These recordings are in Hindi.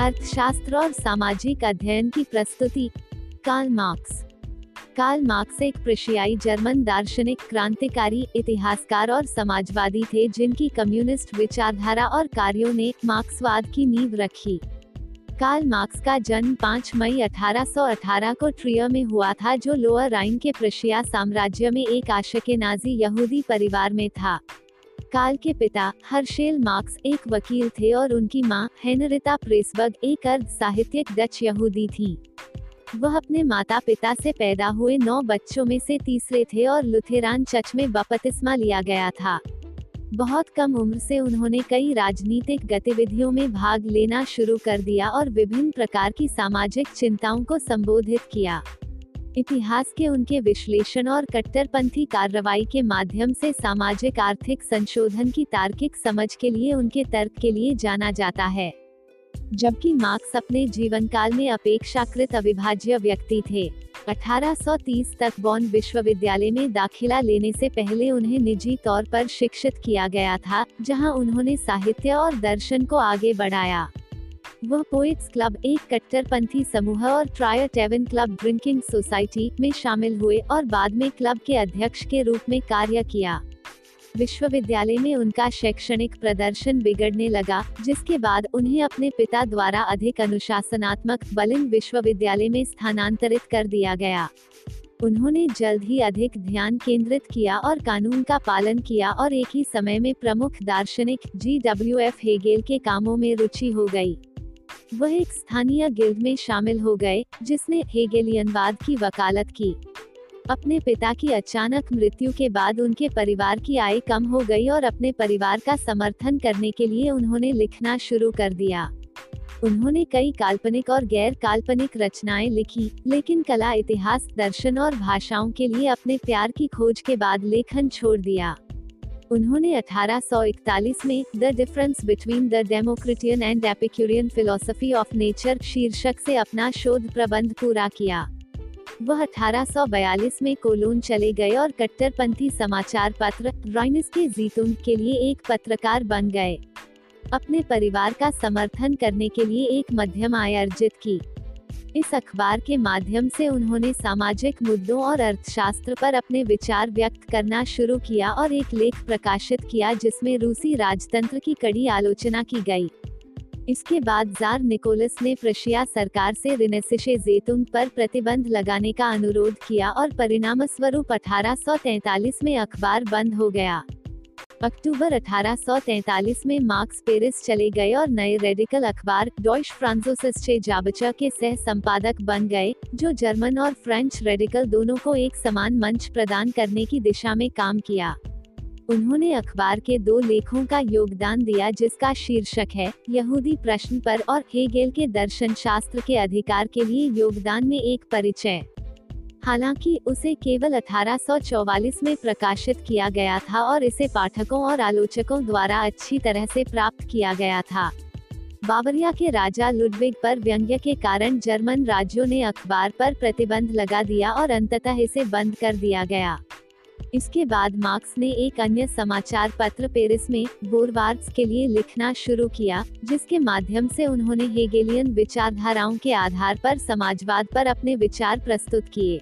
अर्थशास्त्र और सामाजिक अध्ययन की प्रस्तुति। कार्ल मार्क्स कार्ल मार्क्स एक प्रशियाई जर्मन दार्शनिक, क्रांतिकारी, इतिहासकार और समाजवादी थे जिनकी कम्युनिस्ट विचारधारा और कार्यों ने मार्क्सवाद की नींव रखी। कार्ल मार्क्स का जन्म 5 मई 1818 को ट्रियर में हुआ था, जो लोअर राइन के प्रशिया साम्राज्य में एक आशके नाजी यहूदी परिवार में था। कार्ल के पिता हर्शेल मार्क्स एक वकील थे और उनकी माँ हेनरिता प्रेसबर्ग एक अर्ध साहित्यिक डच यहूदी थी। वह अपने माता पिता से पैदा हुए नौ बच्चों में से तीसरे थे और लुथेरान चर्च में बपतिस्मा लिया गया था। बहुत कम उम्र से उन्होंने कई राजनीतिक गतिविधियों में भाग लेना शुरू कर दिया और विभिन्न प्रकार की सामाजिक चिंताओं को संबोधित किया। इतिहास के उनके विश्लेषण और कट्टरपंथी कार्रवाई के माध्यम से सामाजिक, आर्थिक संशोधन की तार्किक समझ के लिए उनके तर्क के लिए जाना जाता है। जबकि मार्क्स अपने जीवन काल में अपेक्षाकृत अविभाज्य व्यक्ति थे। 1830 तक बॉन विश्वविद्यालय में दाखिला लेने से पहले उन्हें निजी तौर पर शिक्षित किया गया था, जहाँ उन्होंने साहित्य और दर्शन को आगे बढ़ाया। वह पोइट्स क्लब एक कट्टरपंथी समूह और Trier Tavern club drinking society में शामिल हुए और बाद में क्लब के अध्यक्ष के रूप में कार्य किया। विश्वविद्यालय में उनका शैक्षणिक प्रदर्शन बिगड़ने लगा, जिसके बाद उन्हें अपने पिता द्वारा अधिक अनुशासनात्मक बलिंग विश्वविद्यालय में स्थानांतरित कर दिया गया। उन्होंने जल्द ही अधिक ध्यान केंद्रित किया और कानून का पालन किया और एक ही समय में प्रमुख दार्शनिक जी डब्ल्यू एफ़ हेगेल के कामों में रुचि हो गई। वह एक स्थानीय गिल्ड में शामिल हो गए, जिसने हेगेलियनवाद की वकालत की। अपने पिता की अचानक मृत्यु के बाद उनके परिवार की आय कम हो गई और अपने परिवार का समर्थन करने के लिए उन्होंने लिखना शुरू कर दिया। उन्होंने कई काल्पनिक और गैर काल्पनिक रचनाएँ लिखी, लेकिन कला, इतिहास, दर्शन और भाषाओं के लिए अपने प्यार की खोज के बाद लेखन छोड़ दिया। उन्होंने 1841 में the difference between the Democritean and Epicurean philosophy of nature शीर्षक से अपना शोध प्रबंध पूरा किया। वह 1842 में कोलोन चले गए और कट्टरपंथी समाचार पत्र रॉइनिस के जीतुन के लिए एक पत्रकार बन गए। अपने परिवार का समर्थन करने के लिए एक मध्यम आय अर्जित की। इस अखबार के माध्यम से उन्होंने सामाजिक मुद्दों और अर्थशास्त्र पर अपने विचार व्यक्त करना शुरू किया और एक लेख प्रकाशित किया जिसमें रूसी राजतंत्र की कड़ी आलोचना की गई। इसके बाद जार निकोलस ने प्रशिया सरकार से रिनेसिशे जेतुन पर प्रतिबंध लगाने का अनुरोध किया और परिणाम स्वरूप अठारह में अखबार बंद हो गया। अक्टूबर 1843 में मार्क्स पेरिस चले गए और नए रेडिकल अखबार डॉइश फ्रांसोसिस्चे जाबचा के सह संपादक बन गए, जो जर्मन और फ्रेंच रेडिकल दोनों को एक समान मंच प्रदान करने की दिशा में काम किया। उन्होंने अखबार के दो लेखों का योगदान दिया जिसका शीर्षक है, यहूदी प्रश्न पर और हेगेल के दर्शन शास्त्र के अधिकार के लिए योगदान में एक परिचय। हालाँकि उसे केवल 1844 में प्रकाशित किया गया था और इसे पाठकों और आलोचकों द्वारा अच्छी तरह से प्राप्त किया गया था। बावरिया के राजा लुडविग पर व्यंग्य के कारण जर्मन राज्यों ने अखबार पर प्रतिबंध लगा दिया और अंततः इसे बंद कर दिया गया। इसके बाद मार्क्स ने एक अन्य समाचार पत्र पेरिस में बोरवार्ड्स के लिए लिखना शुरू किया, जिसके माध्यम से उन्होंने हेगेलियन विचारधाराओं के आधार पर समाजवाद पर अपने विचार प्रस्तुत किए।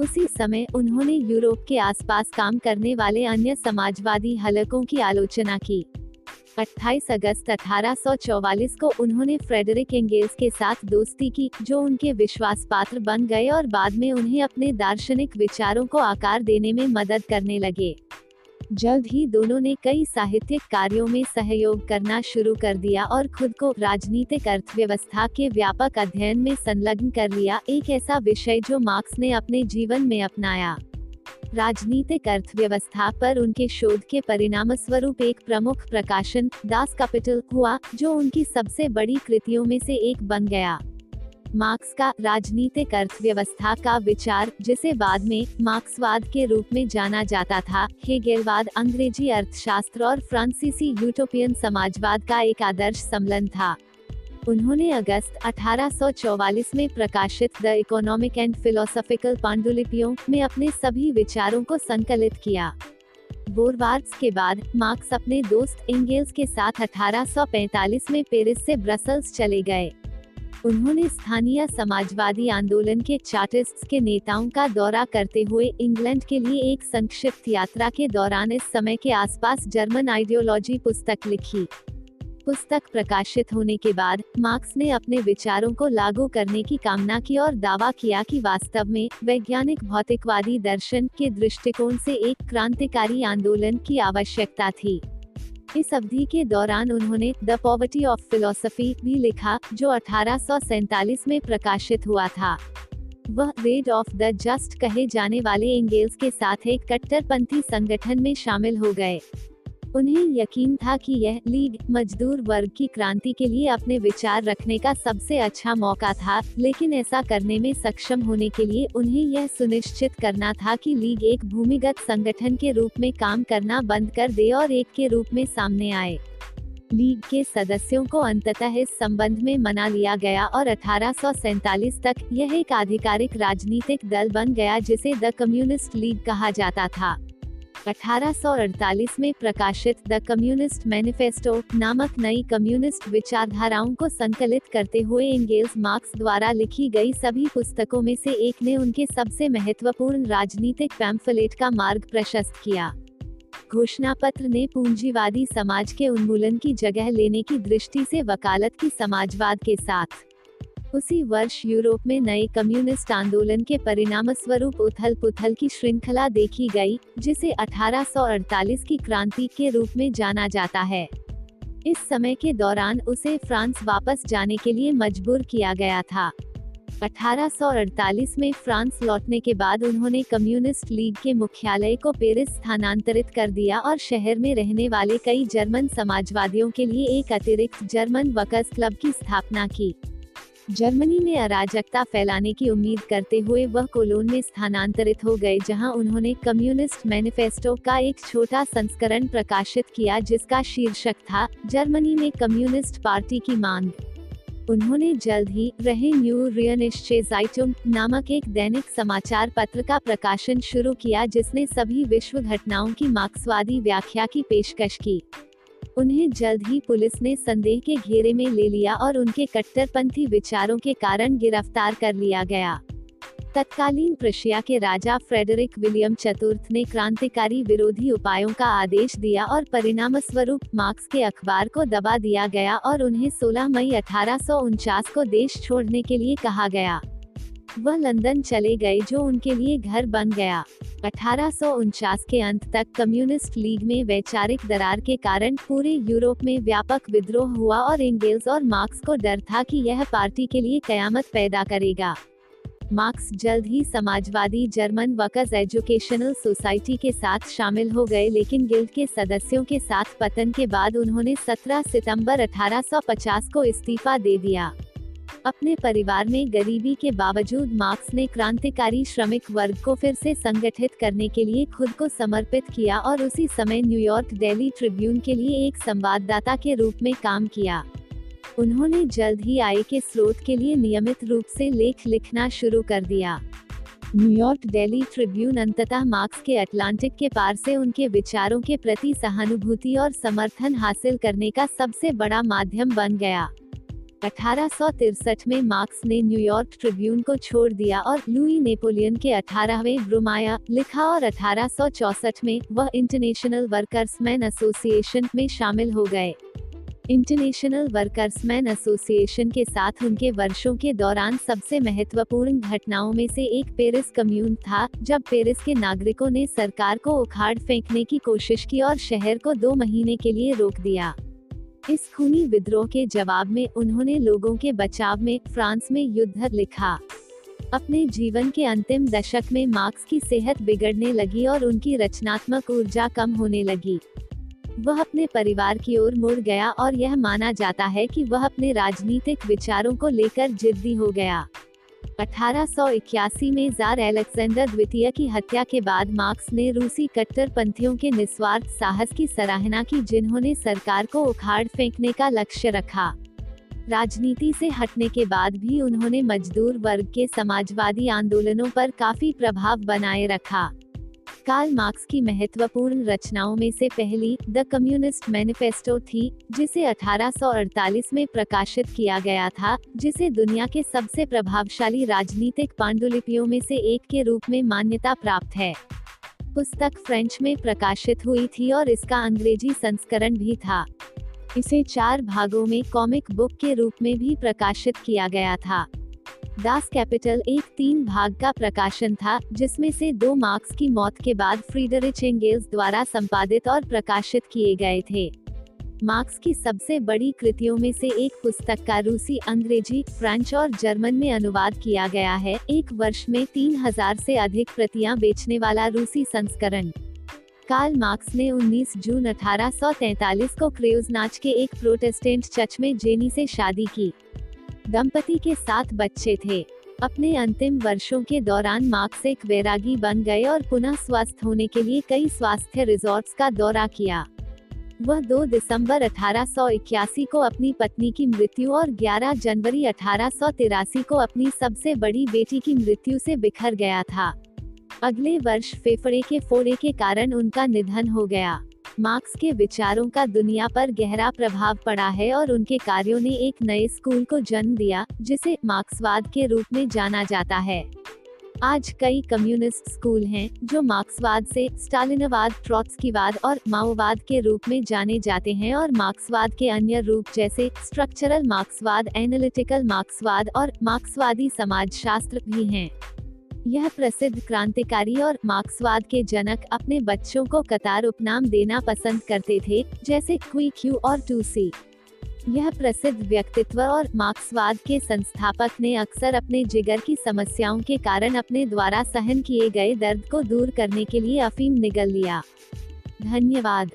उसी समय उन्होंने यूरोप के आसपास काम करने वाले अन्य समाजवादी हलकों की आलोचना की। 28 अगस्त 1844 को उन्होंने फ्रेडरिक एंगेल्स के साथ दोस्ती की, जो उनके विश्वास पात्र बन गए और बाद में उन्हें अपने दार्शनिक विचारों को आकार देने में मदद करने लगे। जल्द ही दोनों ने कई साहित्यिक कार्यों में सहयोग करना शुरू कर दिया और खुद को राजनीतिक अर्थव्यवस्था के व्यापक अध्ययन में संलग्न कर लिया। एक ऐसा विषय जो मार्क्स ने अपने जीवन में अपनाया। राजनीतिक अर्थव्यवस्था पर उनके शोध के परिणाम स्वरूप एक प्रमुख प्रकाशन, दास कैपिटल, हुआ, जो उनकी सबसे बड़ी कृतियों में से एक बन गया। मार्क्स का राजनीतिक अर्थव्यवस्था का विचार, जिसे बाद में मार्क्सवाद के रूप में जाना जाता था, हेगेलवाद अंग्रेज़ी अर्थशास्त्र और फ्रांसीसी यूटोपियन समाजवाद का एक आदर्श सम्मलन था। उन्होंने अगस्त 1844 में प्रकाशित द इकोनॉमिक एंड फिलोसॉफिकल पांडुलिपियों में अपने सभी विचारों को संकलित किया। बोरवार्ड्स के बाद, मार्क्स अपने दोस्त एंगेल्स के साथ 1845 में पेरिस से ब्रसल्स चले गए। उन्होंने स्थानीय समाजवादी आंदोलन के चार्टिस्ट के नेताओं का दौरा करते हुए इंग्लैंड के लिए एक संक्षिप्त यात्रा के दौरान इस समय के आसपास जर्मन आइडियोलॉजी पुस्तक लिखी। पुस्तक प्रकाशित होने के बाद, मार्क्स ने अपने विचारों को लागू करने की कामना की और दावा किया कि वास्तव में, वैज्ञानिक भौतिकवादी दर्शन के दृष्टिकोण से एक क्रांतिकारी आंदोलन की आवश्यकता थी। इस अवधि के दौरान उन्होंने द पॉवर्टी ऑफ़ फिलोसफी भी लिखा, जो अठारह में प्रकाशित हुआ था। वह रेड ऑफ़ द जस्ट कहे जाने वाले एंगेल्स के साथ एक कट्टरपंथी संगठन में शामिल हो गए। उन्हें यकीन था कि यह लीग मजदूर वर्ग की क्रांति के लिए अपने विचार रखने का सबसे अच्छा मौका था, लेकिन ऐसा करने में सक्षम होने के लिए उन्हें यह सुनिश्चित करना था कि लीग एक भूमिगत संगठन के रूप में काम करना बंद कर दे और एक के रूप में सामने आए। लीग के सदस्यों को अंततः इस संबंध में मना लिया गया और अठारह तक यह एक आधिकारिक राजनीतिक दल बन गया जिसे द कम्युनिस्ट लीग कहा जाता था। 1848 में प्रकाशित द कम्युनिस्ट मैनिफेस्टो नामक नई कम्युनिस्ट विचारधाराओं को संकलित करते हुए एंगेल्स मार्क्स द्वारा लिखी गई सभी पुस्तकों में से एक ने उनके सबसे महत्वपूर्ण राजनीतिक पैम्फलेट का मार्ग प्रशस्त किया। घोषणा पत्र ने पूंजीवादी समाज के उन्मूलन की जगह लेने की दृष्टि से वकालत की समाजवाद के साथ। उसी वर्ष यूरोप में नए कम्युनिस्ट आंदोलन के परिणाम स्वरूप उथल पुथल की श्रृंखला देखी गई, जिसे 1848 की क्रांति के रूप में जाना जाता है। इस समय के दौरान उसे फ्रांस वापस जाने के लिए मजबूर किया गया था। 1848 में फ्रांस लौटने के बाद उन्होंने कम्युनिस्ट लीग के मुख्यालय को पेरिस स्थानांतरित कर दिया और शहर में रहने वाले कई जर्मन समाजवादियों के लिए एक अतिरिक्त जर्मन वकस क्लब की स्थापना की। जर्मनी में अराजकता फैलाने की उम्मीद करते हुए वह कोलोन में स्थानांतरित हो गए, जहाँ उन्होंने कम्युनिस्ट मैनिफेस्टो का एक छोटा संस्करण प्रकाशित किया जिसका शीर्षक था, जर्मनी में कम्युनिस्ट पार्टी की मांग। उन्होंने जल्द ही रहे न्यू रियनिश्चेजाइटुंग नामक एक दैनिक समाचार पत्र का प्रकाशन शुरू किया जिसने सभी विश्व घटनाओं की मार्क्सवादी व्याख्या की पेशकश की। उन्हें जल्द ही पुलिस ने संदेह के घेरे में ले लिया और उनके कट्टरपंथी विचारों के कारण गिरफ़्तार कर लिया गया। तत्कालीन प्रशिया के राजा फ्रेडरिक विलियम चतुर्थ ने क्रांतिकारी विरोधी उपायों का आदेश दिया और परिणाम स्वरूप मार्क्स के अखबार को दबा दिया गया और उन्हें 16 मई अठारह सौ उनचास को देश छोड़ने के लिए कहा गया। वह लंदन चले गए जो उनके लिए घर बन गया। अठारह सौ उनचास के अंत तक कम्युनिस्ट लीग में वैचारिक दरार के कारण पूरे यूरोप में व्यापक विद्रोह हुआ और एंगेल्स और मार्क्स को डर था कि यह पार्टी के लिए कयामत पैदा करेगा। मार्क्स जल्द ही समाजवादी जर्मन वर्कर्स एजुकेशनल सोसाइटी के साथ शामिल हो गए, लेकिन गिल्ड के सदस्यों के साथ पतन के बाद उन्होंने 17 सितंबर 1850 को इस्तीफा दे दिया। अपने परिवार में गरीबी के बावजूद मार्क्स ने क्रांतिकारी श्रमिक वर्ग को फिर से संगठित करने के लिए खुद को समर्पित किया और उसी समय न्यूयॉर्क डेली ट्रिब्यून के लिए एक संवाददाता के रूप में काम किया। उन्होंने जल्द ही आय के स्रोत के लिए नियमित रूप से लेख लिखना शुरू कर दिया। न्यूयॉर्क डेली ट्रिब्यून अंततः मार्क्स के अटलांटिक के पार से उनके विचारों के प्रति सहानुभूति और समर्थन हासिल करने का सबसे बड़ा माध्यम बन गया। अठारह में मार्क्स ने न्यूयॉर्क ट्रिब्यून को छोड़ दिया और लुई नेपोलियन के अठारहवें ब्रुमाया लिखा और अठारह में वह इंटरनेशनल वर्कर्समैन एसोसिएशन में शामिल हो गए। इंटरनेशनल वर्कर्समैन एसोसिएशन के साथ उनके वर्षों के दौरान सबसे महत्वपूर्ण घटनाओं में से एक पेरिस कम्यून था, जब पेरिस के नागरिकों ने सरकार को उखाड़ फेंकने की कोशिश की और शहर को दो महीने के लिए रोक दिया। इस खूनी विद्रोह के जवाब में उन्होंने लोगों के बचाव में फ्रांस में युद्ध लिखा। अपने जीवन के अंतिम दशक में मार्क्स की सेहत बिगड़ने लगी और उनकी रचनात्मक ऊर्जा कम होने लगी। वह अपने परिवार की ओर मुड़ गया और यह माना जाता है कि वह अपने राजनीतिक विचारों को लेकर जिद्दी हो गया। 1881 में जार एलेक्सेंडर द्वितीय की हत्या के बाद मार्क्स ने रूसी कट्टर पंथियों के निस्वार्थ साहस की सराहना की, जिन्होंने सरकार को उखाड़ फेंकने का लक्ष्य रखा। राजनीति से हटने के बाद भी उन्होंने मजदूर वर्ग के समाजवादी आंदोलनों पर काफ़ी प्रभाव बनाए रखा। कार्ल मार्क्स की महत्वपूर्ण रचनाओं में से पहली, द कम्युनिस्ट मैनिफेस्टो थी, जिसे 1848 में प्रकाशित किया गया था, जिसे दुनिया के सबसे प्रभावशाली राजनीतिक पांडुलिपियों में से एक के रूप में मान्यता प्राप्त है। पुस्तक फ्रेंच में प्रकाशित हुई थी और इसका अंग्रेज़ी संस्करण भी था। इसे चार भागों में कॉमिक बुक के रूप में भी प्रकाशित किया गया था। दास कैपिटल एक तीन भाग का प्रकाशन था, जिसमें से दो मार्क्स की मौत के बाद फ्रीडरिच एंगेल्स द्वारा संपादित और प्रकाशित किए गए थे। मार्क्स की सबसे बड़ी कृतियों में से एक पुस्तक का रूसी, अंग्रेज़ी, फ्रेंच और जर्मन में अनुवाद किया गया है। एक वर्ष में तीन हज़ार से अधिक प्रतियाँ बेचने वाला रूसी संस्करण। कार्ल मार्क्स ने 19 जून 1843 को क्रेउजनाच के एक प्रोटेस्टेंट चर्च में जेनी से शादी की। दंपति के सात बच्चे थे। अपने अंतिम वर्षों के दौरान मार्क्स एक वैरागी बन गए और पुनः स्वस्थ होने के लिए कई स्वास्थ्य रिजॉर्ट्स का दौरा किया। वह 2 दिसंबर 1881 को अपनी पत्नी की मृत्यु और 11 जनवरी अठारह सौ तिरासी को अपनी सबसे बड़ी बेटी की मृत्यु से बिखर गया था। अगले वर्ष फेफड़े के फोड़े के कारण उनका निधन हो गया। मार्क्स के विचारों का दुनिया पर गहरा प्रभाव पड़ा है और उनके कार्यों ने एक नए स्कूल को जन्म दिया, जिसे मार्क्सवाद के रूप में जाना जाता है। आज कई कम्युनिस्ट स्कूल हैं, जो मार्क्सवाद से स्टालिनवाद, ट्रॉट्सकीवाद और माओवाद के रूप में जाने जाते हैं और मार्क्सवाद के अन्य रूप जैसे स्ट्रक्चरल मार्क्सवाद, एनालिटिकल मार्क्सवाद और मार्क्सवादी समाजशास्त्र भी हैं। यह प्रसिद्ध क्रांतिकारी और मार्क्सवाद के जनक अपने बच्चों को कतार उपनाम देना पसंद करते थे, जैसे क्वी क्यू और टूसी यह प्रसिद्ध व्यक्तित्व और मार्क्सवाद के संस्थापक ने अक्सर अपने जिगर की समस्याओं के कारण अपने द्वारा सहन किए गए दर्द को दूर करने के लिए अफीम निगल लिया। धन्यवाद।